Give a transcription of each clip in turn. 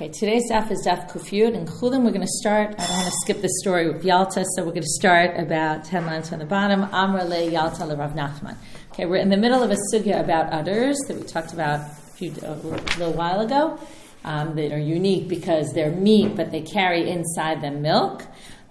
Okay, today's daf is daf kufiyud, and Chulin we're going to start. I don't want to skip the story with Yalta, so we're going to start about 10 lines from the bottom. Amra le Yalta le Rav Nachman. Okay, we're in the middle of a sugya about udders that we talked about a, few, a little while ago um, that are unique because they're meat, but they carry inside them milk.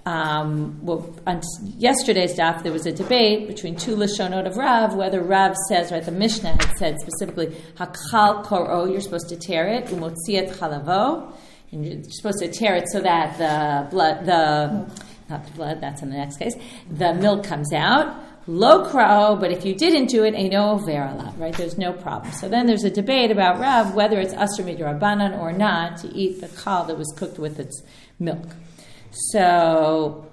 Um, well, on yesterday's daf, there was a debate between two lashonot of Rav whether Rav says, right, the Mishnah had said specifically, hakal koro, you're supposed to tear it, umotziet chalavo, and you're supposed to tear it so that the blood, the, not the blood, that's in the next case, the milk comes out. Lo krao, but if you didn't do it, no verala, right? There's no problem. So then there's a debate about Rav whether it's asr midrabanan or not to eat the kal that was cooked with its milk. So,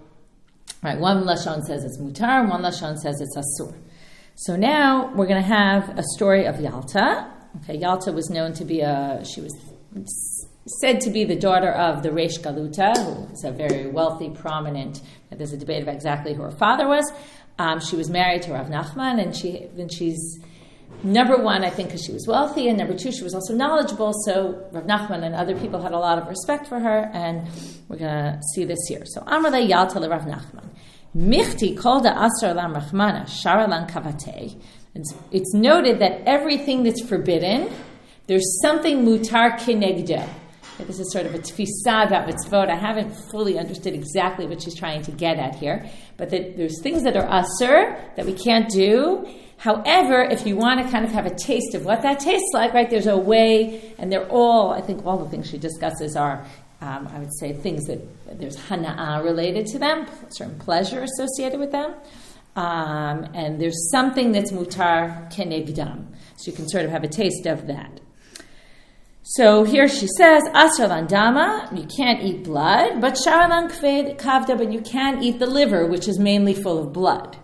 right, one lashon says it's mutar, and one lashon says it's asur. So now we're going to have a story of Yalta. Okay, Yalta was known to be a she was said to be the daughter of the Reish Galuta, who was a very wealthy, prominent. There's a debate about exactly who her father was. Um, she was married to Rav Nachman, and she then she's Number one, I think, because she was wealthy, and number two, she was also knowledgeable. So Rav Nachman and other people had a lot of respect for her, and we're going to see this here. So Amrle Yalta le Rav Nachman. Michti kol da asar lam rachmana sharalan kavate. It's noted that everything that's forbidden, there's something mutar kinegdo. This is sort of a tfisa about mitzvot. I haven't fully understood exactly what she's trying to get at here, but that there's things that are asur that we can't do, However, if you want to kind of have a taste of what that tastes like, right, there's a way, and they're all, I think all the things she discusses are, um, I would say, things that there's hana'ah related to them, certain pleasure associated with them. Um, and there's something that's mutar kenegdam. So you can sort of have a taste of that. So here she says, Asralan dama, you can't eat blood, but sharalan kavda, but you can eat the liver, which is mainly full of blood.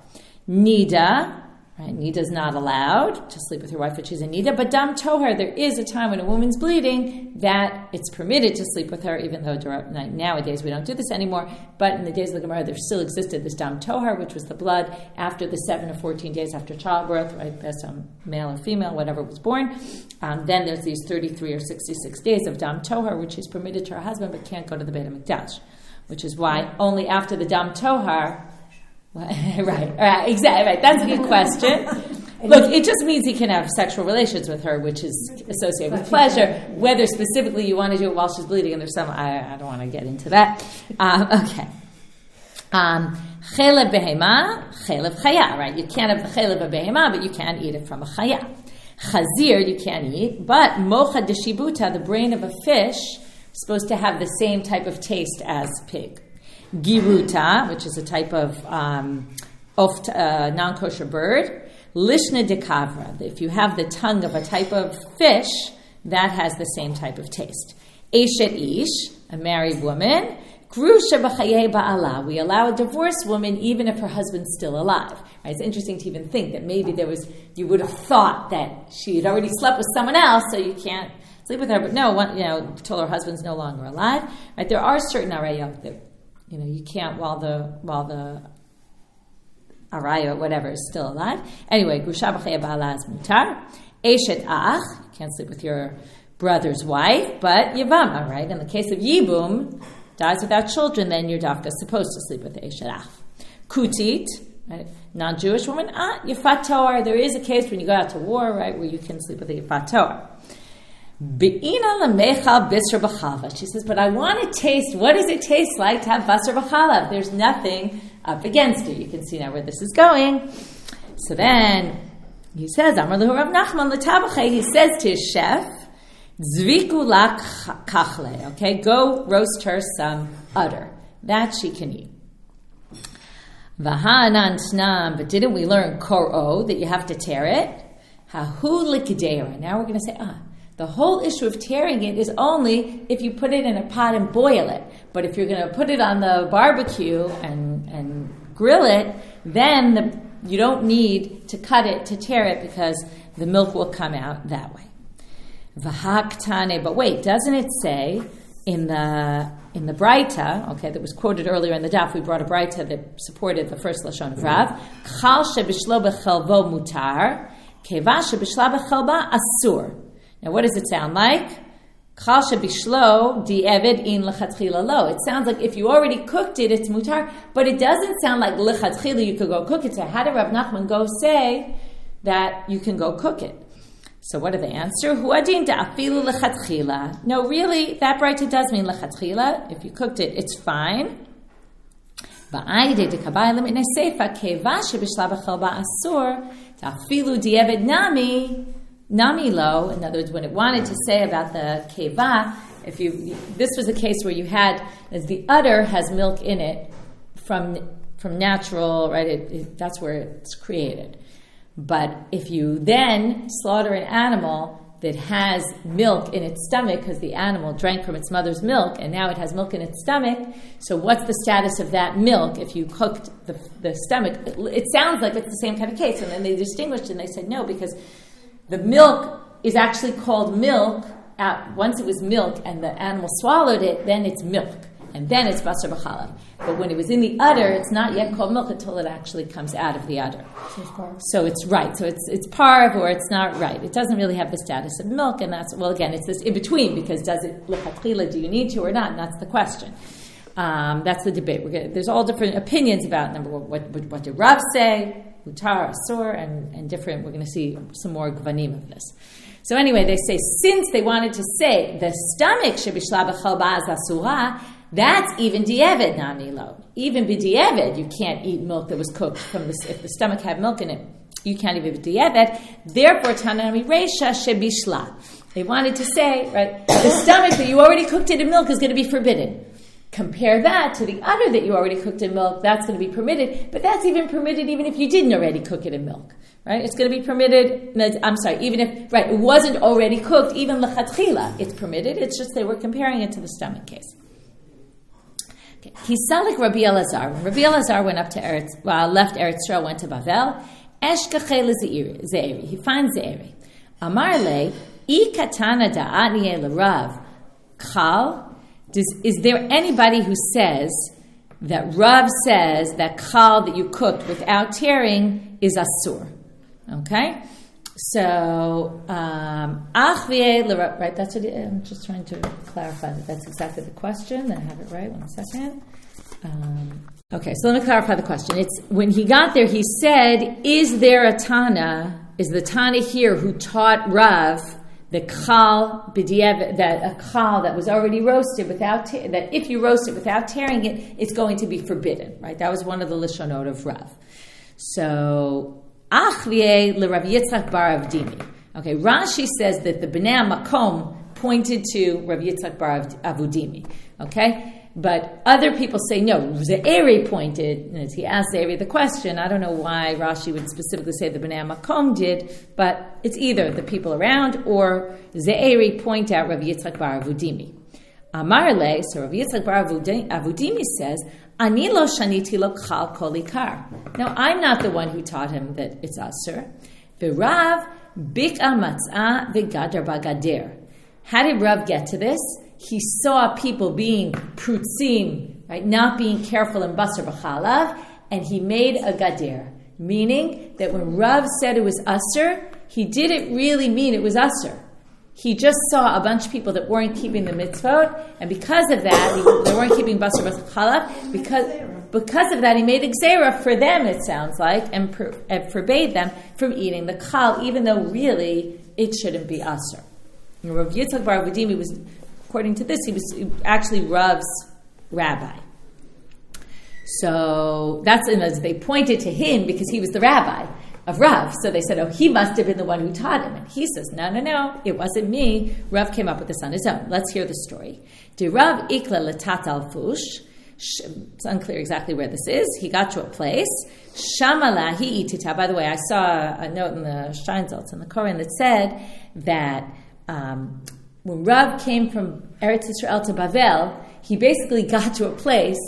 Nida, Right? Nida is not allowed to sleep with her wife if she's a Nida, but Dam Tohar, there is a time when a woman's bleeding that it's permitted to sleep with her, even though nowadays we don't do this anymore. But in the days of the Gemara, there still existed this Dam Tohar, which was the blood after the 7 or 14 days after childbirth, right? That's um, male or female, whatever was born. Um, then there's these 33 or 66 days of Dam Tohar, which is permitted to her husband but can't go to the Beit HaMikdash, which is why only after the Dam Tohar right, right, exactly. Right. That's a good question. Look, it just means he can have sexual relations with her, which is associated with pleasure. Whether specifically you want to do it while she's bleeding, and there's some, I, I don't want to get into that. Um, okay. Um, chelev behema, chelev chaya, right? You can't have the chelev behema, but you can eat it from a chaya. Chazir, you can't eat, but mocha deshibuta, the brain of a fish, is supposed to have the same type of taste as pig giruta, which is a type of um, oft, uh, non kosher bird. Lishna de kavra, if you have the tongue of a type of fish, that has the same type of taste. Eshet ish, a married woman. Grusha ba'ala. We allow a divorced woman even if her husband's still alive. Right? It's interesting to even think that maybe there was, you would have thought that she had already slept with someone else, so you can't sleep with her. But no, one, you know, told her husband's no longer alive. Right? There are certain arayot that you know, you can't while the while the araya whatever is still alive. Anyway, grusha b'ala is mutar. Eshet ach, you can't sleep with your brother's wife, but yavama, right? In the case of yibum, dies without children, then your dafka is supposed to sleep with eshet ach. Kutit, right? non-Jewish woman, ah, yifat. There is a case when you go out to war, right, where you can sleep with a yifat. She says, but I want to taste, what does it taste like to have basar b'chalav? There's nothing up against it. You can see now where this is going. So then he says, Rav Nachman he says to his chef, kachle, okay, go roast her some udder. That she can eat. Vahanan snam, but didn't we learn koro, that you have to tear it? Hahu likidera. Now we're going to say, ah, the whole issue of tearing it is only if you put it in a pot and boil it. But if you're going to put it on the barbecue and, and grill it, then the, you don't need to cut it to tear it because the milk will come out that way. Vahaktane, but wait, doesn't it say in the in the Braita, okay, that was quoted earlier in the daf, we brought a Braita that supported the first lashon of mm-hmm. Rav. Chal shebishlo bechelvo mutar, keva shebishla bechelba asur. Now, what does it sound like? Chal shebishlo di'eved in lechatchila lo. It sounds like if you already cooked it, it's mutar, but it doesn't sound like lechatchila you could go cook it. So how did Rav Nachman go say that you can go cook it? So what do they answer? Huadin da'afilu lechatchila. No, really, that Braita does mean lechatchila. If you cooked it, it's fine. Ba'ayde de kabayla min sefa keva shebishla b'chel ba'asur ta'afilu di'eved nami nami lo. In other words, when it wanted to say about the keva, if you this was a case where you had as the udder has milk in it from from natural right. It, it, that's where it's created. But if you then slaughter an animal that has milk in its stomach because the animal drank from its mother's milk and now it has milk in its stomach, so what's the status of that milk if you cooked the, the stomach? It, it sounds like it's the same kind of case. And then they distinguished and they said no, because the milk is actually called milk. At, once it was milk and the animal swallowed it, then it's milk and then it's basar b'chalav. But when it was in the udder, it's not yet called milk until it actually comes out of the udder. So it's right. So it's it's parv or it's not right. It doesn't really have the status of milk, and that's well again, it's this in between because does it? Do you need to or not? And that's the question. Um, that's the debate. Gonna, there's all different opinions about number one, what, what, what did Rav say, Utar, Asur, and, and different. We're going to see some more gvanim of this. So anyway, they say since they wanted to say the stomach should be asura, that's even di'evid namilo. Even b'di'evid, you can't eat milk that was cooked from if the stomach had milk in it. You can't even di'evid. Therefore, tanami reisha shebishla. They wanted to say, right, the stomach that you already cooked it in milk is going to be forbidden. Compare that to the udder that you already cooked in milk, that's going to be permitted, but that's even permitted even if you didn't already cook it in milk, right? It's going to be permitted, I'm sorry, even if, right, it wasn't already cooked, even lechatchila, it's permitted, it's just they were comparing it to the stomach case. Hisalik Rabbi Elazar. When Rabbi Elazar went up to Eretz, well, left Eretz Yisrael, went to Bavel. Eshkachel Zeiri. He finds Zeiri. Amar le, i katana da'atniye l'rav. Chal. Does, is there anybody who says that Rav says that chal that you cooked without tearing is asur? Okay? So, um, right? That's what I'm just trying to clarify that that's exactly the question. I have it right. One second. Um, okay, so let me clarify the question. It's when he got there, he said, "Is there a Tana? Is the Tana here who taught Rav the kal that a kal that was already roasted without te- that if you roast it without tearing it, it's going to be forbidden." Right? That was one of the lishonot of Rav. So Achvie le Rav Yitzchak bar Avdimi. Okay, Rashi says that the Bnei Makom pointed to Rav Yitzchak bar Avudimi. Okay, but other people say no. Ze'eri pointed, as he asked Ze'eri the question. I don't know why Rashi would specifically say the Bnei Makom did, but it's either the people around or Ze'eri point out Rav Yitzchak bar Avudimi. Amarle, so Rav Yitzchak bar Avudimi says, Ani lo shaniti lo chal kolikar. Now, I'm not the one who taught him that it's asur. V'rav bik al matzah v'gadar bagadir. How did Rav get to this? He saw people being prutzim, right, not being careful in basar b'chalav, and he made a gadir, meaning that when Rav said it was asur, he didn't really mean it was asur he just saw a bunch of people that weren't keeping the mitzvot, and because of that, they weren't keeping basar b'challah. Because because of that, he made xera for them. It sounds like, and, and, forbade them from eating the kal, even though really it shouldn't be aser. Rav Yitzchak Bar Vadimi was, according to this, he was actually Rav's rabbi. So that's as they pointed to him because he was the rabbi of Rav. So they said, oh, he must have been the one who taught him. And he says, no, no, no, it wasn't me. Rav came up with this on his own. Let's hear the story. De Rav ikla letat al fush. It's unclear exactly where this is. He got to a place. Shamala he itita. By the way, I saw a note in the Steinsaltz in the Koren that said that um, when Rav came from Eretz Israel to Bavel, he basically got to a place.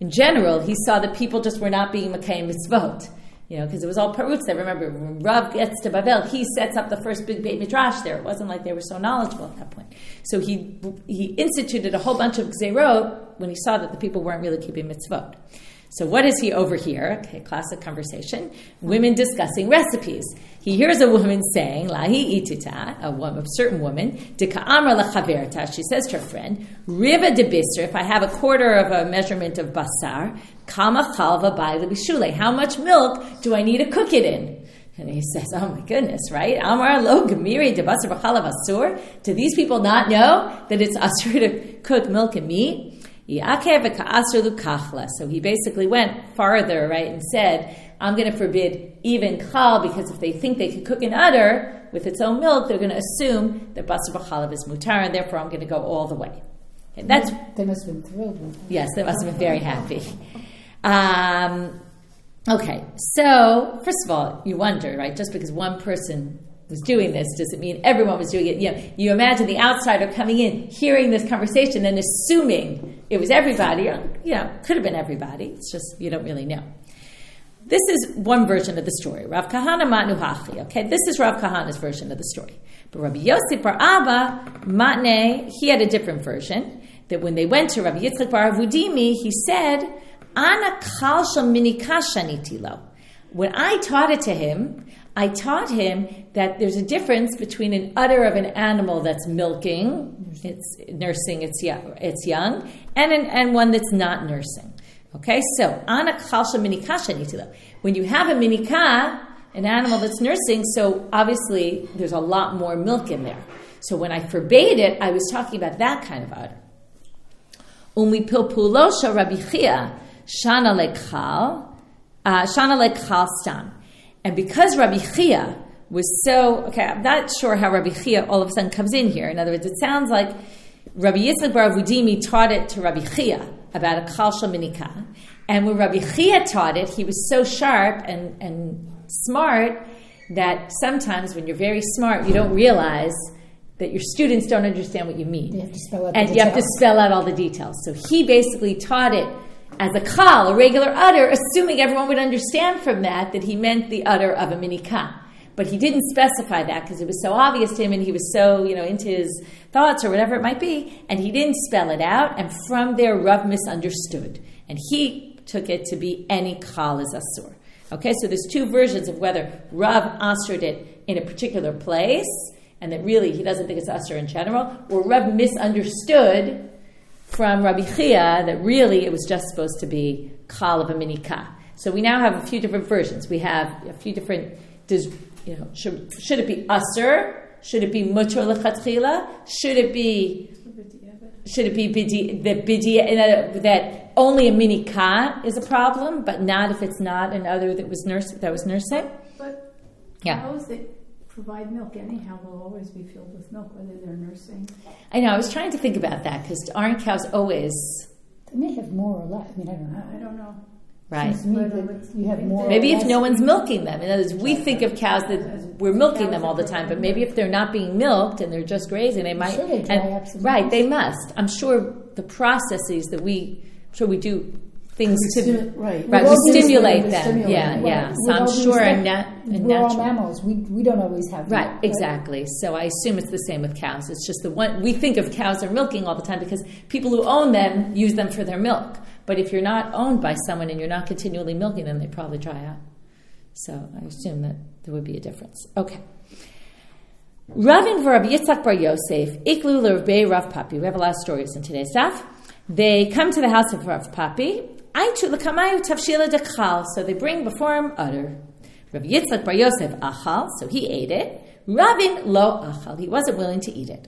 In general, he saw that people just were not being Makayim mitzvot. You know, because it was all parutz there. Remember, when Rav gets to Bavel, he sets up the first big Beit Midrash there. It wasn't like they were so knowledgeable at that point. So he he instituted a whole bunch of gzerot when he saw that the people weren't really keeping mitzvot. So what does he overhear? Okay, classic conversation. Women discussing recipes. He hears a woman saying, Lahi itita, a, woman, a certain woman, de ka'amra lachaverta, she says to her friend, Riva de bisr, if I have a quarter of a measurement of basar, kama chalva by the how much milk do I need to cook it in? And he says, Oh my goodness, right? Amar lo gemiri de basar asur. Do these people not know that it's asur to cook milk and meat? So he basically went farther, right, and said, I'm going to forbid even chal because if they think they can cook an udder with its own milk, they're going to assume that basar b'chalav is mutar, and therefore I'm going to go all the way. And that's they must have been thrilled. Yes, they must have been very happy. Um, okay, so first of all, you wonder, right? Just because one person was doing this doesn't mean everyone was doing it. You, know, you imagine the outsider coming in, hearing this conversation, and assuming it was everybody. You know, could have been everybody. It's just you don't really know. This is one version of the story. Rav Kahana Matnu Hachi. Okay, this is Rav Kahana's version of the story. But Rabbi Yosef Bar Abba Matne, he had a different version. That when they went to Rabbi Yitzchak Bar Avudimi, he said, "Ana kalsha minikashanitilo." When I taught it to him, I taught him that there's a difference between an udder of an animal that's milking, it's nursing its young, its young and, an, and one that's not nursing. Okay, so ana chalsha minikasha nitila. When you have a minika, an animal that's nursing, so obviously there's a lot more milk in there. So when I forbade it, I was talking about that kind of udder. Umi pilpulosha rabbi chia shana lekhal uh, shana lekhal stam. And because Rabbi Chia was so, okay, I'm not sure how Rabbi Chia all of a sudden comes in here. In other words, it sounds like Rabbi Yitzchak Bar Avudimi taught it to Rabbi Chia about a Kalsha Minika. And when Rabbi Chia taught it, he was so sharp and, and smart that sometimes when you're very smart, you don't realize that your students don't understand what you mean. You have to spell out and you have to spell out all the details. So he basically taught it as a kal, a regular udder, assuming everyone would understand from that that he meant the udder of a minikah. But he didn't specify that because it was so obvious to him and he was so, you know, into his thoughts or whatever it might be, and he didn't spell it out, and from there Rav misunderstood. And he took it to be any kal is asur. Okay, so there's two versions of whether Rav assured it in a particular place, and that really he doesn't think it's asur in general, or Rav misunderstood from Rabbi Chia that really it was just supposed to be kal of a minika. So we now have a few different versions. We have a few different. Does you know should, should it be usr? Should it be mutter lechatchila? Should it be should it be bidi, the bidi that only a minika is a problem, but not if it's not another that was nurse that was nursing? But yeah provide milk anyhow will always be filled with milk, whether they're nursing. I know. I was trying to think about that because aren't cows always? They may have more or less. I mean, I don't know. I don't know. Right. you have more. Maybe if no one's milking them. In other words, we think of cows that we're milking them all the time, but maybe if they're not being milked and they're just grazing, they might. Sure they and, right, they must. I'm sure the processes that we, I'm sure we do things to stimu- right, right we stimulate them. Stimulate yeah, yeah. So I'm sure in, nat- we're all mammals. We, we don't always have right, milk, exactly. Right? So I assume it's the same with cows. It's just the one we think of cows are milking all the time because people who own them use them for their milk. But if you're not owned by someone and you're not continually milking them, they probably dry out. So I assume that there would be a difference. Okay. Ravin v'Rabbi Yitzchak Bar Yosef, Iklu l'Rav Rav Papi. We have a lot of stories in today's stuff. They come to the house of Rav Papi, so they bring before him udder. Rav Yitzchak Bar Yosef achal, so he ate it. Ravin lo achal, he wasn't willing to eat it.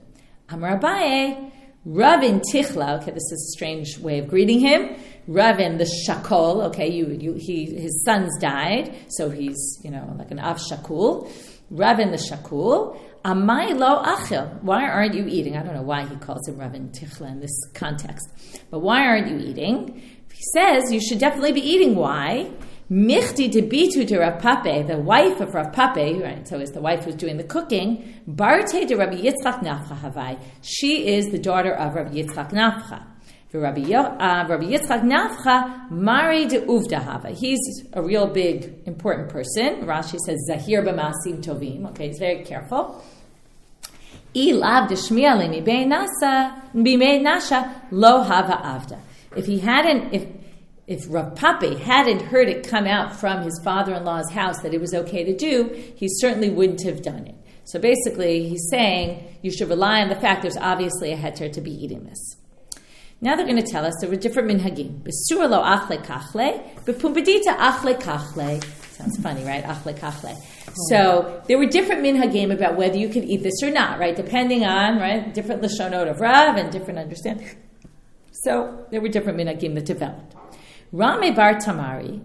Amar Abaye, Ravin tichla, okay, this is a strange way of greeting him. Ravin the shakol, okay, you, you, he, his sons died, so he's, you know, like an av shakul. Ravin the shakul. Amai lo achil. Why aren't you eating? I don't know why he calls him Ravin Tichla in this context, but why aren't you eating? He says you should definitely be eating. Why? Michti debitu de Rav Pape, the wife of Rav Pape, right? So it's the wife who's doing the cooking, Barte de Rabbi Yitzchak Nafcha Havai. She is the daughter of Rabbi Yitzchak Nafcha. Rabbi, uh, Rabbi Yitzchak Nafcha Mari de Uvdahava. He's a real big, important person. Rashi says Zahir b'masim tovim. Okay, he's very careful. Ilav deshmiya mi nasa lo hava avda if he hadn't, if if Rav Pape hadn't heard it come out from his father-in-law's house that it was okay to do, he certainly wouldn't have done it. So basically, he's saying you should rely on the fact there's obviously a heter to be eating this. Now they're going to tell us there were different minhagim. Besura lo achle kachle, bepumbedita achle kachle. Sounds funny, right? Achle kachle. So there were different minhagim about whether you could eat this or not, right? Depending on right different lashonot of Rav and different understanding. So there were different minhagim that developed. Rame bar Tamari,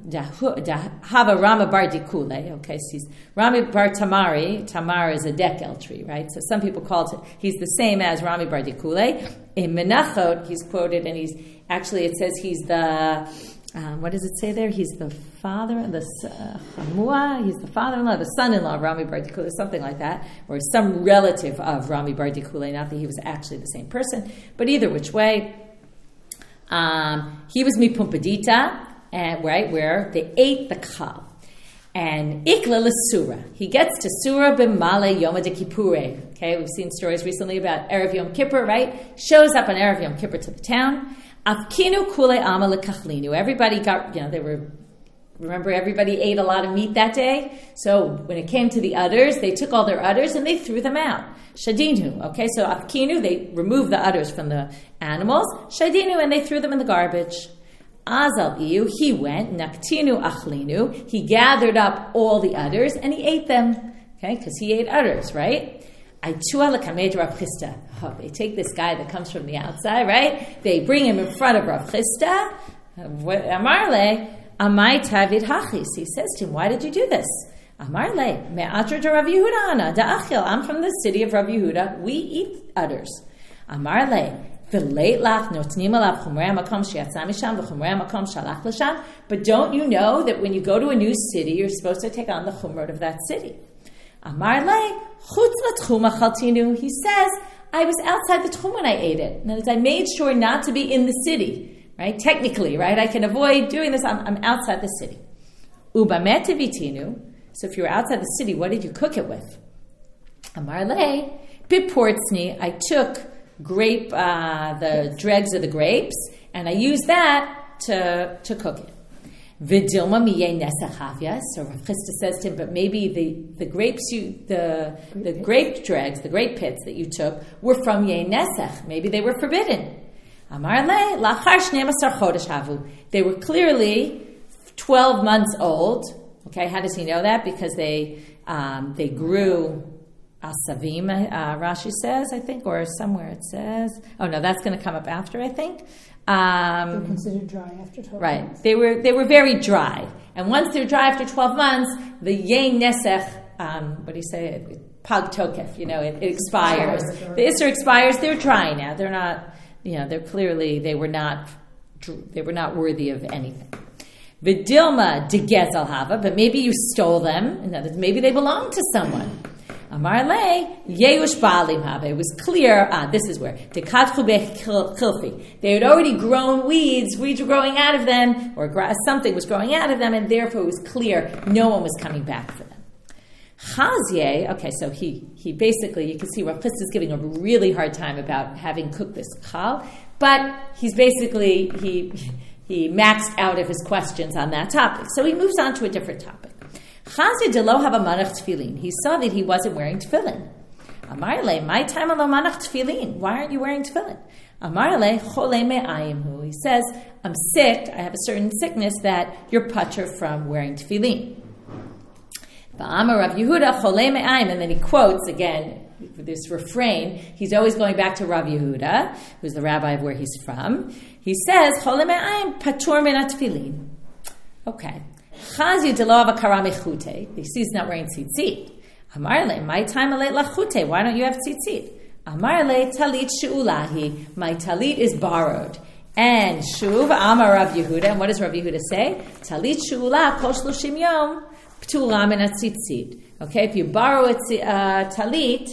Hava Rama bar Dikule. Okay, so he's Rami bar Tamari. Tamar is a dekel tree, right? So some people call it. He's the same as Rami bar Dikule. In Menachot, he's quoted, and he's actually it says he's the. Um, what does it say there? He's the father, the uh, he's the father-in-law, the son-in-law of Rami Bar Dikule, something like that, or some relative of Rami Bar Dikule, not that he was actually the same person, but either which way, um, he was mipumpadita, and right where they ate the kal. And ikla l'sura. He gets to Surah b'male Yom Kippure. Okay, we've seen stories recently about Erev Yom Kippur, right? Shows up on Erev Yom Kippur to the town. Afkinu kule ama. Everybody got, you know, they were Remember, everybody ate a lot of meat that day? So when it came to the udders, they took all their udders and they threw them out. Shadinu, okay? So afkinu, they removed the udders from the animals. Shadinu, and they threw them in the garbage. Azal iu, he went, naktinu achlinu, he gathered up all the udders and he ate them, okay? Because he ate udders, right? Oh, they take this guy that comes from the outside, right? They bring him in front of Rav Chisda. Amarle, Amai Tavid Hachis. He says to him, Why did you do this? Amar le, me'atra Rav Yehuda ana, da'achil. I'm from the city of Rav Yehuda. We eat udders. L'sham. But don't you know that when you go to a new city, you're supposed to take on the chumrot of that city? He says, I was outside the tchum when I ate it. In other words, I made sure not to be in the city right? Technically, right? I can avoid doing this. I'm, I'm outside the city. Uba metivitinu. So if you were outside the city, what did you cook it with? Amarle biportsni. I took grape, uh, the dregs of the grapes, and I used that to to cook it. Vidilma miye nesachavya. So Rav says to him, but maybe the, the grapes you the the grape dregs, the grape pits that you took were from ye nesach. Maybe they were forbidden. They were clearly 12 months old. Okay, how does he know that? Because they, um, they grew asavim, uh, Rashi says, I think, or somewhere it says. Oh no, that's going to come up after, I think. Um, they're considered dry after 12 right. months. They were, they were very dry. And once they're dry after 12 months, the yein nesech, um, what do you say? Pag tokef, you know, it, it expires. The Isser expires, they're dry now. They're not you know, they're clearly they were not they were not worthy of anything. Vidilma degezel hava, but maybe you stole them. In other words, maybe they belonged to someone. Amar le yeush balim hava. It was clear. Ah, this is where kilfi. They had already grown weeds. Weeds were growing out of them, or something was growing out of them, and therefore it was clear no one was coming back for them. Chazye, okay, so he, he basically, you can see Rav is giving a really hard time about having cooked this kal, but he's basically, he, he maxed out of his questions on that topic. So he moves on to a different topic. Chazye de lo have a manach tefillin. He saw that he wasn't wearing tefillin. Amarle, my time lo manach tefillin. Why aren't you wearing tefillin? Amarle, chole me'ayimhu. He says, I'm sick, I have a certain sickness that you're putter from wearing tefillin. Ba'amar Rav Yehuda chole me'ayim, and then he quotes again this refrain. He's always going back to Rav Yehuda, who's the rabbi of where he's from. He says chole me'ayim patur min atfilin. Okay. Chazi delava karamechute. He's not wearing tzitzit. Amarle, my time aleit lachute. Why don't you have tzitzit? Amarle talit she'ulahi. My talit is borrowed. And shuv amar Rav Yehuda. And what does Rav Yehuda say? Talit she'ulah kol shlushim yom pturam and tzitzit. Okay, if you borrow a uh, talit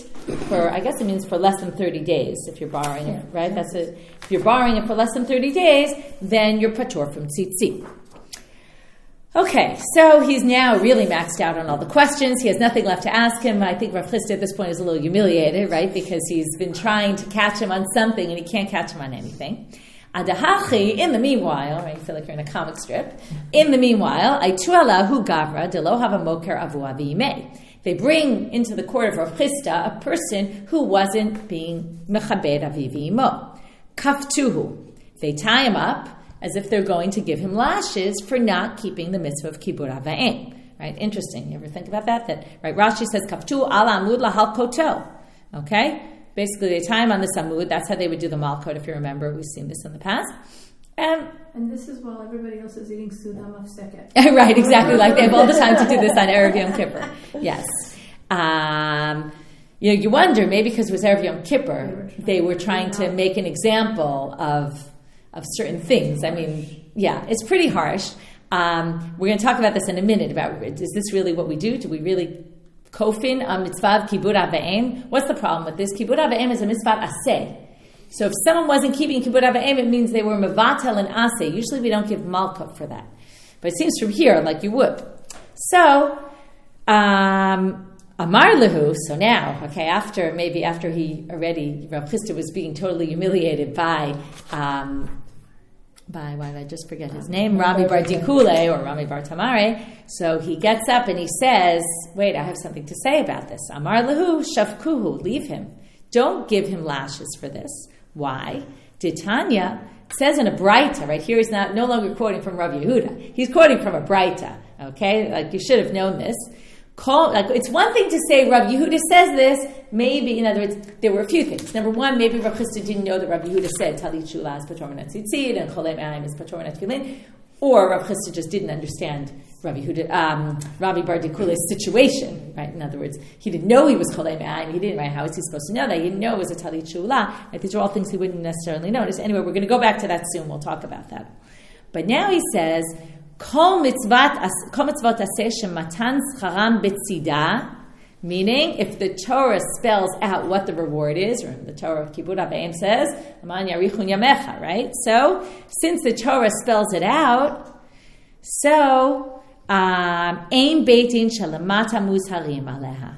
for, I guess it means for less than 30 days, if you're borrowing it, right? That's it. If you're borrowing it for less than 30 days, then you're patur from tzitzit. Okay, so he's now really maxed out on all the questions. He has nothing left to ask him. I think Rav at this point is a little humiliated, right? Because he's been trying to catch him on something and he can't catch him on anything. Adahachi, in the meanwhile, right, you feel like you're in a comic strip. In the meanwhile, Aituala hu gavra de lo have a moker They bring into the court of Rav Chisda a person who wasn't being mechabed avivi mo. Kaftuhu. They tie him up as if they're going to give him lashes for not keeping the mitzvah of kibbur avayim. Right? Interesting. You ever think about that? That right? Rashi says kaftu ala amud lahal koto. Okay. Basically, they time on the samud. That's how they would do the malkot. If you remember, we've seen this in the past. And, and this is while everybody else is eating sudam of seket. right, exactly. Like they have all the time to do this on Erev Yom Kippur. Yes. Um, you know, you wonder maybe because it was Erev Yom Kippur, they were trying to make an example of of certain things. I mean, yeah, it's pretty harsh. Um, we're going to talk about this in a minute. About is this really what we do? Do we really kofin a mitzvah kibbur avayim? What's the problem with this? Kibbur avayim is a mitzvah aseh. So if someone wasn't keeping kibbur avayim, it means they were mevatel and aseh. Usually we don't give malka for that, but it seems from here like you would. So. Um, Amar lehu. So now, okay, after maybe after he already Rav Chisda was being totally humiliated by um, by why did I just forget his name? Rami Bar Dikule or Rami Bar Tamare. So he gets up and he says, "Wait, I have something to say about this." Amar lehu shavkuhu. Leave him. Don't give him lashes for this. Why? Titania says in a Breita, right here he's not no longer quoting from Rav Yehuda. He's quoting from a Breita. Okay, like you should have known this. Call, like, it's one thing to say Rav Yehuda says this. Maybe, in other words, there were a few things. Number one, maybe Rav Chisda didn't know that Rav Yehuda said Talit Shula is Patormanat Tzitzit and Cholem Aim is Patormanat Tefillin, or Rav Chisda just didn't understand Rav Yehuda, um, Rabbi Bar Dikule's situation. Right? In other words, he didn't know he was Cholem Aim. He didn't. Right? How is he supposed to know that? He didn't know it was a Talit Shula. Right? These are all things he wouldn't necessarily notice. Anyway, we're going to go back to that soon. We'll talk about that. But now he says Kol mitzvot aseh shematan scharam betzida, meaning if the Torah spells out what the reward is, or the Torah of Kibbur Avayim says, Aman yarichun yamecha, right? So, since the Torah spells it out, so, um, aim beitin shalamata muzharim aleha.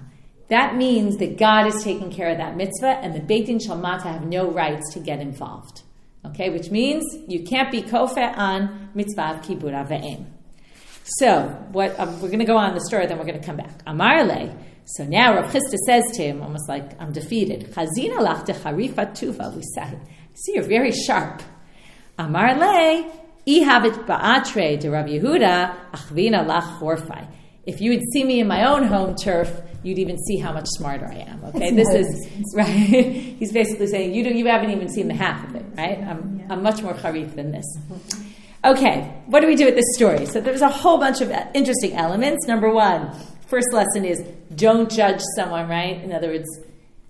That means that God is taking care of that mitzvah, and the beitin shalmata have no rights to get involved. Okay, which means you can't be kofa on mitzvah kibur ava'im. So, what um, we're going to go on the story, then we're going to come back. Amarle. So now Rav Chisda says to him, almost like I'm defeated. Chazina lach harifa tuva. We say, see, you're very sharp. Amarle. Ihabit ba'atre de Rav Yehuda achvina lach horfai. If you would see me in my own home turf, you'd even see how much smarter I am. Okay, this is right. He's basically saying you do, you haven't even seen the half of it, right? I'm, yeah. I'm much more harif than this. Okay, what do we do with this story? So there's a whole bunch of interesting elements. Number one, first lesson is don't judge someone, right? In other words,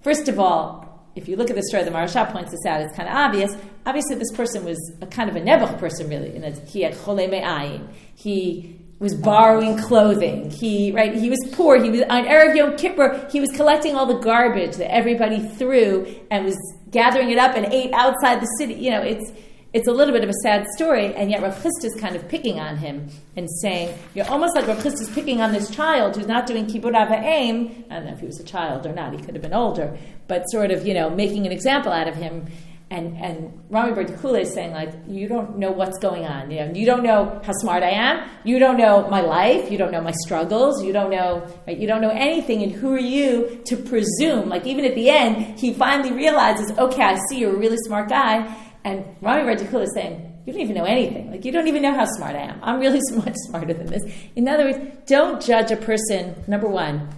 first of all, if you look at the story, the Maharsha points this out. It's kind of obvious. Obviously, this person was a kind of a nebuch person, really. In he had chole me'ayin. He was borrowing clothing. He right. He was poor. He was on erev Yom Kippur. He was collecting all the garbage that everybody threw and was gathering it up and ate outside the city. You know, it's it's a little bit of a sad story, and yet Rav is kind of picking on him and saying, you're almost like Rav is picking on this child who's not doing kibbur ava'im. I don't know if he was a child or not; he could have been older, but sort of, you know, making an example out of him and and Rami Bardikula is saying like you don't know what's going on. You know, you don't know how smart I am. You don't know my life. You don't know my struggles. You don't know right? you don't know anything. And who are you to presume? Like even at the end, he finally realizes, okay, I see you're a really smart guy. And Rami Bardikula is saying. You don't even know anything. Like, you don't even know how smart I am. I'm really much smarter than this. In other words, don't judge a person, number one,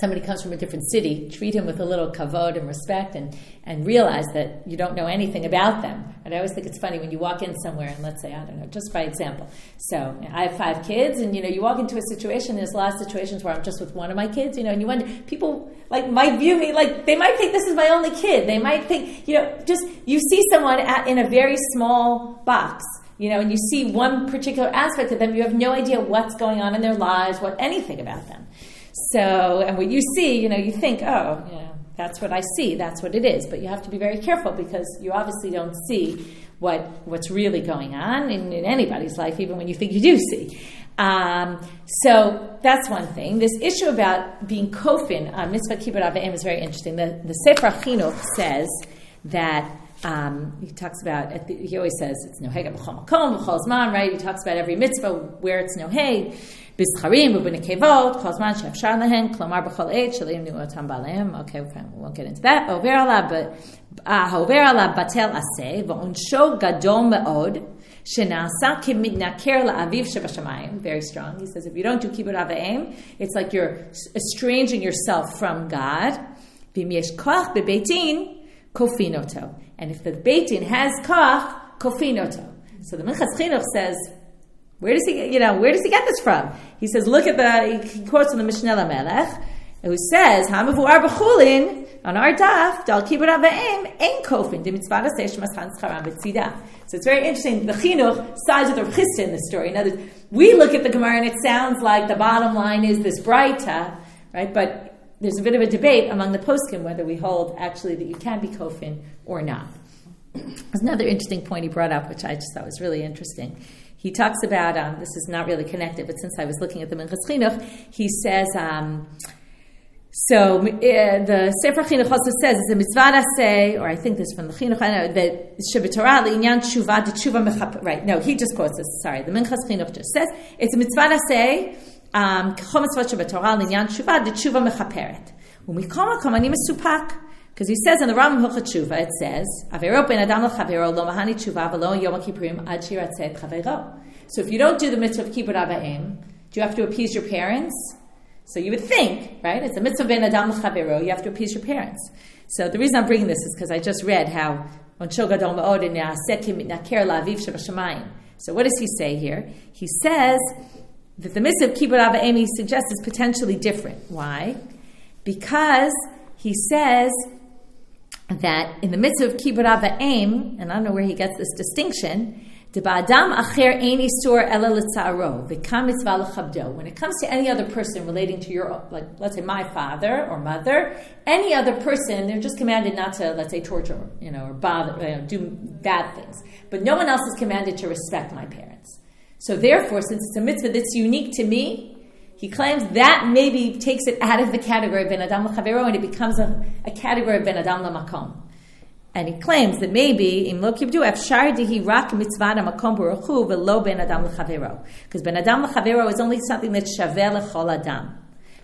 somebody comes from a different city, treat him with a little kavod and respect and, and realize that you don't know anything about them. And I always think it's funny when you walk in somewhere and let's say, I don't know, just by example. So I have five kids and, you know, you walk into a situation, there's a lot of situations where I'm just with one of my kids, you know, and you wonder, people like might view me like, they might think this is my only kid. They might think, you know, just, you see someone at, in a very small box you know, and you see one particular aspect of them, you have no idea what's going on in their lives, what anything about them. So, and what you see, you know, you think, oh, know, that's what I see, that's what it is. But you have to be very careful because you obviously don't see what what's really going on in, in anybody's life, even when you think you do see. Um, so that's one thing. This issue about being kofin on mitzvah kibbut avim is very interesting. The, the Sefer Chinuch says that um, he talks about, the, he always says it's nohega b'chol makom, b'chol right? He talks about every mitzvah where it's no noheg, b'scharim, b'b'nekevot, kol zman, she'afshar lehen, klomar b'chol eit, shalim nu'otam b'aleim. Okay, we won't get into that. Over alav, but, hover alav batel aseh, v'onsho gadol me'od, shenasa kimidnaker la'aviv. Very strong. He says if you don't do kibbut avayim, it's like you're estranging yourself from God. V'im yesh koach bebeitin, kofinoto. And if the Beitin has kach, kofinoto. So the Minchas Chinuch says, where does he you know, where does he get this from? He says, look at the, he quotes from the Mishneh Melech, who says, Hamavuar b'chulin, on our daf, dal kibbut avayim, ein kofin, di mitzvah sesh maschan scharam b'tzidah. So it's very interesting. The chinuch sides with the Chisda in the story. In other words, we look at the Gemara and it sounds like the bottom line is this Braita, right? But there's a bit of a debate among the poskim whether we hold actually that you can be kofin or not. There's another interesting point he brought up, which I just thought was really interesting. He talks about um, this is not really connected, but since I was looking at the Minchas Chinuch, he says. Um, so uh, the Sefer Chinuch also says it's a mitzvah say, or I think this from the Chinuch. I know that Shabbat Torah l'inyan tshuva de tshuva Right? No, he just quotes this. Sorry, the Minchas Chinuch just says it's a mitzvah say. Um, when we come, come, I'm a supak. Because he says in the Ram Hilchot Tshuva, it says, adam lo mahani v'lo yom kippurim ad. So if you don't do the mitzvah of kibbut avayim, do you have to appease your parents? So you would think, right? It's a mitzvah ben adam l'chavero, you have to appease your parents. So the reason I'm bringing this is because I just read how so what does he say here? He says that the mitzvah of kibbut avayim he suggests is potentially different. Why? Because he says that in the midst of kibbut avayim, and I don't know where he gets this distinction, when it comes to any other person relating to your, like, let's say my father or mother, any other person, they're just commanded not to, let's say, torture, you know, or bother, you know, do bad things. But no one else is commanded to respect my parents. So therefore, since it's a mitzvah that's unique to me, he claims that maybe takes it out of the category of Ben Adam L'Chavero and it becomes a, a category of Ben Adam L'Makom. And he claims that maybe im lo kibdu afshar dihi rak mitzvah makom baruchu velo ben adam lechavero because ben adam lechavero is only something that's shaveh lechol adam,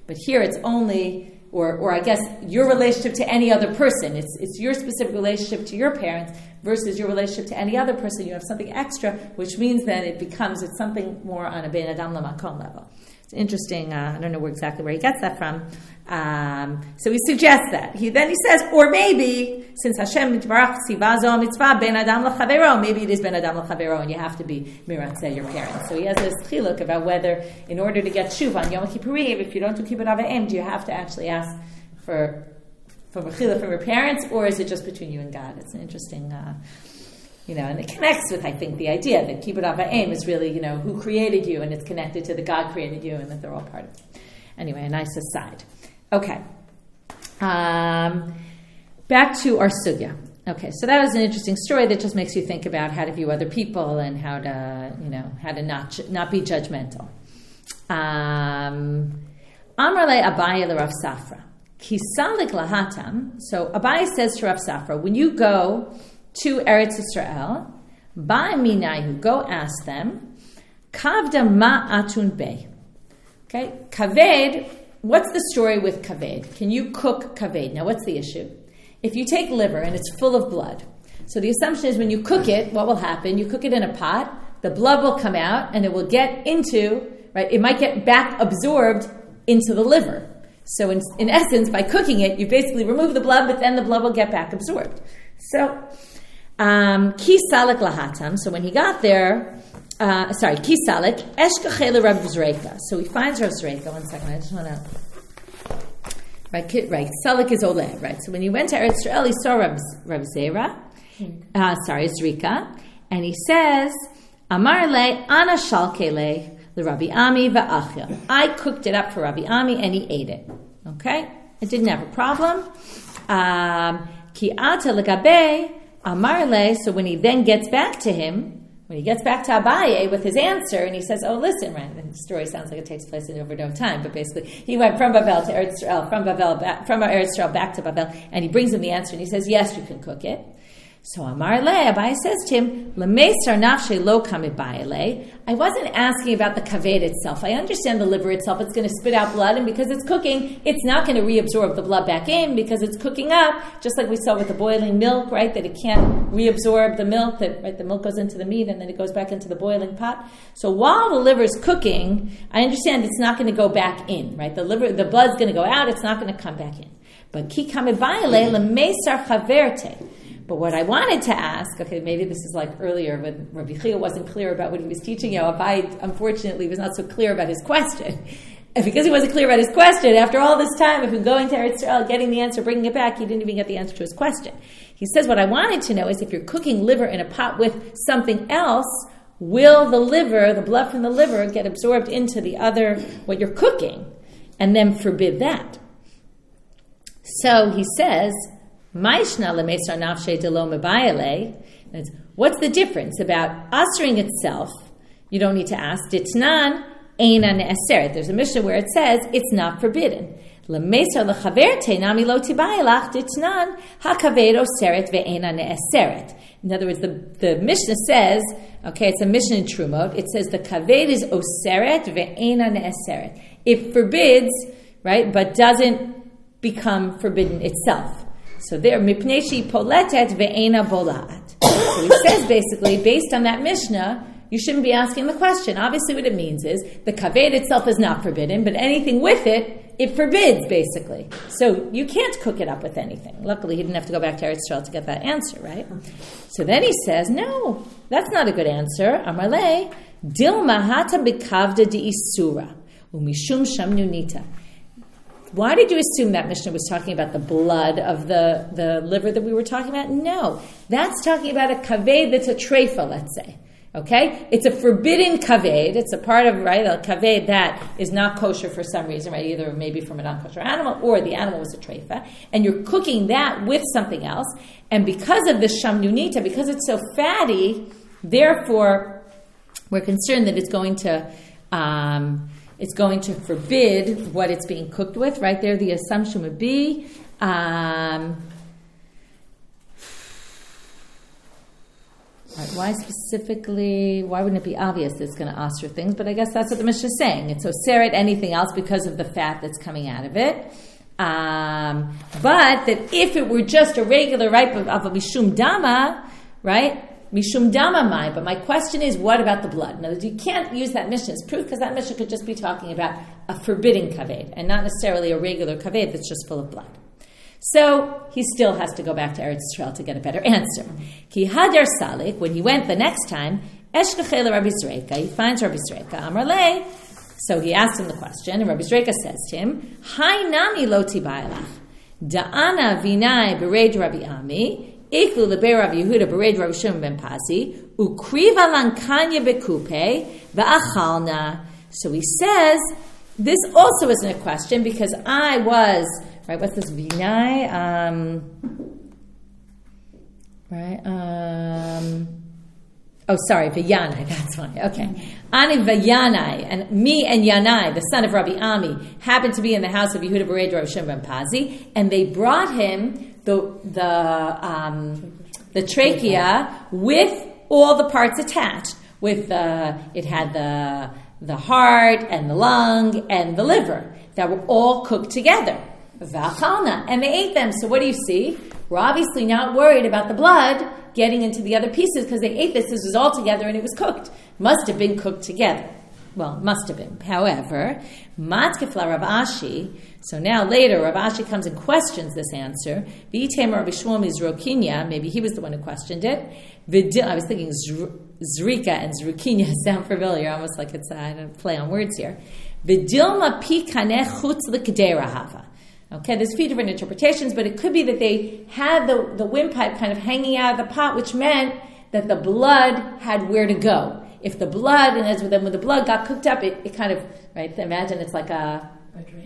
but here it's only or, or I guess your relationship to any other person. It's, it's your specific relationship to your parents versus your relationship to any other person. You have something extra, which means then it becomes it's something more on a ben adam lamakom level. Interesting. Uh, I don't know exactly where he gets that from. Um, so he suggests that. He then he says, or maybe since Hashem Sivazo Mitzvah Ben Adam L'Chavero, maybe it is Ben Adam L'Chavero, and you have to be Miratzeh your parents. So he has this chiluk about whether, in order to get shuv on Yom Kippurim, if you don't do kibbut avayim, do you have to actually ask for for from your parents, or is it just between you and God? It's an interesting. Uh, you know, and it connects with, I think, the idea that kibbut avayim is really, you know, who created you, and it's connected to the God created you, and that they're all part of it. Anyway, a nice aside. Okay. Um, back to our sugya. Okay, so that was an interesting story that just makes you think about how to view other people and how to, you know, how to not not be judgmental. Um, Amrle Abaya the Rav Safra. Kisalik lahatam. So Abaya says to Rav Safra, when you go to Eretz Israel, by minayu, go ask them, kavda ma atun be. Okay, kaved what's the story with kaved? Can you cook kaved? Now, what's the issue? If you take liver and it's full of blood, so the assumption is when you cook it, what will happen? You cook it in a pot, the blood will come out and it will get into, right, it might get back absorbed into the liver. So, in, in essence, by cooking it, you basically remove the blood, but then the blood will get back absorbed. So, ki salik lahatam. So when he got there, uh, sorry, Kisalik, Eshkachela Rav Zreika. So he finds Rav Zreika. One second, I just want to. Right, right. Salik is Oleh, right? So when he went to Eretz Israel, he saw Rav, Rav Zera, uh, sorry, Zrika, and he says, Amar le ana shalkele the Rabbi Ami va'achya. I cooked it up for Rabbi Ami and he ate it. Okay? I didn't have a problem. Um, ki ata legabe amar le, so when he then gets back to him, when he gets back to Abaye with his answer, and he says, "Oh, listen, right?" The story sounds like it takes place in over time, but basically, he went from Babel to Eretz Israel, from Babel back, from Eretz back to Babel, and he brings him the answer, and he says, "Yes, you can cook it." So Amar Le, Abai says to him, Lemesar nafshe lo kamibayale. I wasn't asking about the kaved itself. I understand the liver itself, it's going to spit out blood, and because it's cooking, it's not going to reabsorb the blood back in because it's cooking up, just like we saw with the boiling milk, right? That it can't reabsorb the milk, that right, the milk goes into the meat and then it goes back into the boiling pot. So while the liver is cooking, I understand it's not going to go back in, right? The liver, the blood's going to go out, it's not going to come back in. But ki kamibayale lemesar chaverte. But what I wanted to ask, okay, maybe this is like earlier when Rabbi Chia wasn't clear about what he was teaching you. Abai, unfortunately, was not so clear about his question. And because he wasn't clear about his question, after all this time of him going to Eretz Israel, getting the answer, bringing it back, he didn't even get the answer to his question. He says, what I wanted to know is if you're cooking liver in a pot with something else, will the liver, the blood from the liver, get absorbed into the other, what you're cooking, and then forbid that? So he says, What's the difference about ushering itself? You don't need to ask. Ditnan eina ne'eseret. There's a Mishnah where it says it's not forbidden. In other words, the, the Mishnah says, okay, it's a Mishnah in Trumot, it says the kaved is oseret ve'ena ne'eseret. It forbids, right, but doesn't become forbidden itself. So there, mipneshi poletet ve'ena bolat. So he says basically, based on that Mishnah, you shouldn't be asking the question. Obviously, what it means is the kaved itself is not forbidden, but anything with it, it forbids basically. So you can't cook it up with anything. Luckily, he didn't have to go back to Eretz to get that answer, right? So then he says, no, that's not a good answer. Amarle, dil mahata bikavda di isura, umishum shamnunita. Why did you assume that Mishnah was talking about the blood of the, the liver that we were talking about? No. That's talking about a kaved that's a trefa, let's say. Okay? It's a forbidden kaved. It's a part of, right, a kaved that is not kosher for some reason, right? Either maybe from a non kosher animal or the animal was a trefa. And you're cooking that with something else. And because of the shamnunita, because it's so fatty, therefore, we're concerned that it's going to. Um, it's going to forbid what it's being cooked with. Right there, the assumption would be. Um, right, why specifically? Why wouldn't it be obvious that it's going to osir things? But I guess that's what the Mishnah is saying. It's oseret anything else because of the fat that's coming out of it. Um, but that if it were just a regular ripe of, of a mishum dama, right? Mishum damamai. But my question is, what about the blood? In other words, you can't use that Mishnah as proof because that Mishnah could just be talking about a forbidden kaved and not necessarily a regular kaved that's just full of blood. So he still has to go back to Eretz Israel to get a better answer. Ki hadar salik, when he went the next time, eshkachela Rabbi Zreika, he finds Rabbi Zreika, Amrle. So he asks him the question, and Rabbi Zreika says to him, Hi nami loti bailach, da'ana vinai bered Rabbi Ami, Iklu leber Rav Yehuda bered Rav ben Pasi, ukriva lankanya bekupe va'achalna. So he says, this also isn't a question because I was, right, what's this, vinay? Um, right, um, Oh, sorry, Vayanai, that's why. Okay. Ani Vayanai, and me and Yanai, the son of Rabbi Ami, happened to be in the house of Yehuda Bered Rav Shimon ben Pazi, and they brought him the the um, the trachea with all the parts attached. With the it had the the heart and the lung and the liver that were all cooked together. V'achalna, and they ate them. So what do you see? We're obviously not worried about the blood getting into the other pieces because they ate this. This was all together and it was cooked. Must have been cooked together. Well, must have been. However, Matkifla Rav Ashi, so now later Rav Ashi comes and questions this answer. Maybe he was the one who questioned it. I was thinking Zrika and Zrukinya sound familiar, almost like it's uh, a play on words here. Vidilma pikane chutz. Okay, there's a few different interpretations, but it could be that they had the, the windpipe kind of hanging out of the pot, which meant that the blood had where to go if the blood, and as then when the blood got cooked up, it, it kind of, right, imagine it's like a,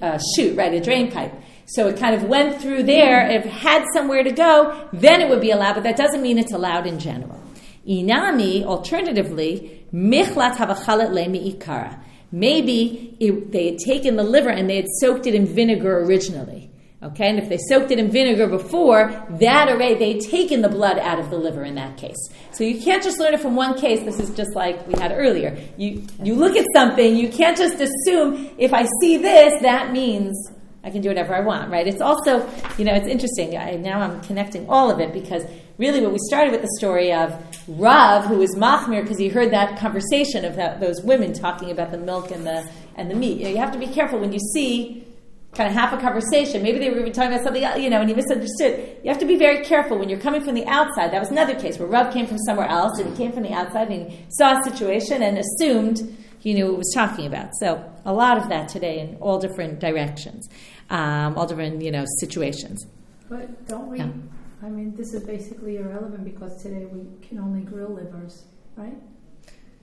a, a chute, uh, right, a drain pipe. So it kind of went through there. If it had somewhere to go, then it would be allowed, but that doesn't mean it's allowed in general. Inami, alternatively, michlat havachalet lemi ikara. Maybe it, they had taken the liver and they had soaked it in vinegar originally. Okay, and if they soaked it in vinegar before, that already they'd taken the blood out of the liver in that case. So you can't just learn it from one case. This is just like we had earlier. You you look at something, you can't just assume if I see this, that means I can do whatever I want, right? It's also, you know, it's interesting. I, now I'm connecting all of it because really what we started with the story of Rav, who was Machmir because he heard that conversation of that, those women talking about the milk and the and the meat. You, know, you have to be careful when you see kind of half a conversation. Maybe they were even talking about something else, you know, and he misunderstood. You have to be very careful when you're coming from the outside. That was another case where Rav came from somewhere else and he came from the outside and he saw a situation and assumed he knew what he was talking about. So a lot of that today in all different directions, um, all different, you know, situations. But don't we, yeah. I mean, this is basically irrelevant because today we can only grill livers, right?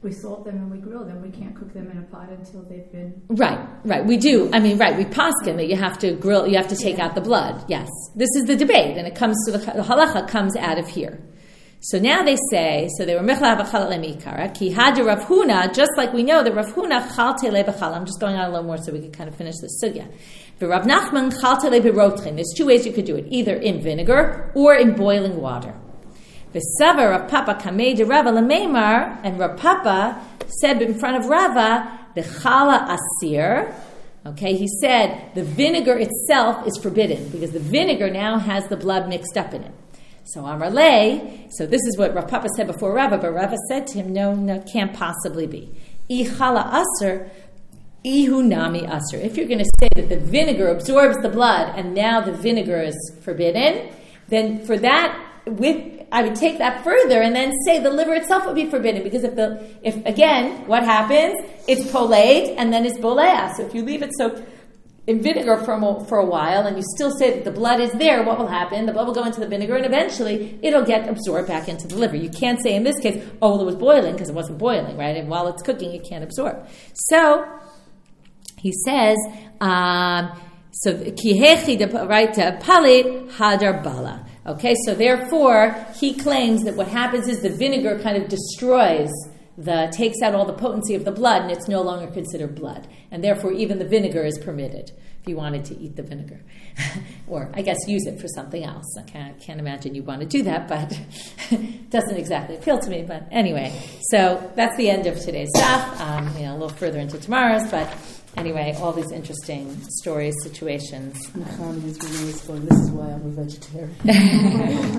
We salt them and we grill them. We can't cook them in a pot until they've been right. Right. We do. I mean, right. We paskin that you have to grill. You have to take yeah. out the blood. Yes. This is the debate, and it comes to the, the halacha comes out of here. So now they say, so they were mechlav mikara eh? ki had Rav Huna, just like we know the Rav Huna chal tele I'm just going on a little more so we can kind of finish this sugya. The Rav Nachman chal tele There's two ways you could do it, either in vinegar or in boiling water. V'savar Rav Papa kamei de Rava lemeimar, and Rav Papa said in front of Rava, the chala asir. Okay, he said the vinegar itself is forbidden because the vinegar now has the blood mixed up in it. So Amarle, so this is what Rav Papa said before Rava, but Rava said to him, no, no, can't possibly be. Ichala ihu nami asr. If you're going to say that the vinegar absorbs the blood and now the vinegar is forbidden, then for that, with I would take that further and then say the liver itself would be forbidden because if the if again what happens it's polate and then it's bolea. So if you leave it soaked in vinegar for a, for a while and you still say that the blood is there, what will happen? The blood will go into the vinegar and eventually it'll get absorbed back into the liver. You can't say in this case, oh, well, it was boiling because it wasn't boiling, right? And while it's cooking, it can't absorb. So he says, um, so kihechi right palit hadar bala. Okay, so therefore, he claims that what happens is the vinegar kind of destroys the takes out all the potency of the blood and it's no longer considered blood. And therefore even the vinegar is permitted if you wanted to eat the vinegar. or I guess use it for something else. I can't, can't imagine you want to do that, but it doesn't exactly appeal to me. But anyway, so that's the end of today's stuff. Um, you know, a little further into tomorrow's, but anyway, all these interesting stories, situations. This is why I'm a vegetarian.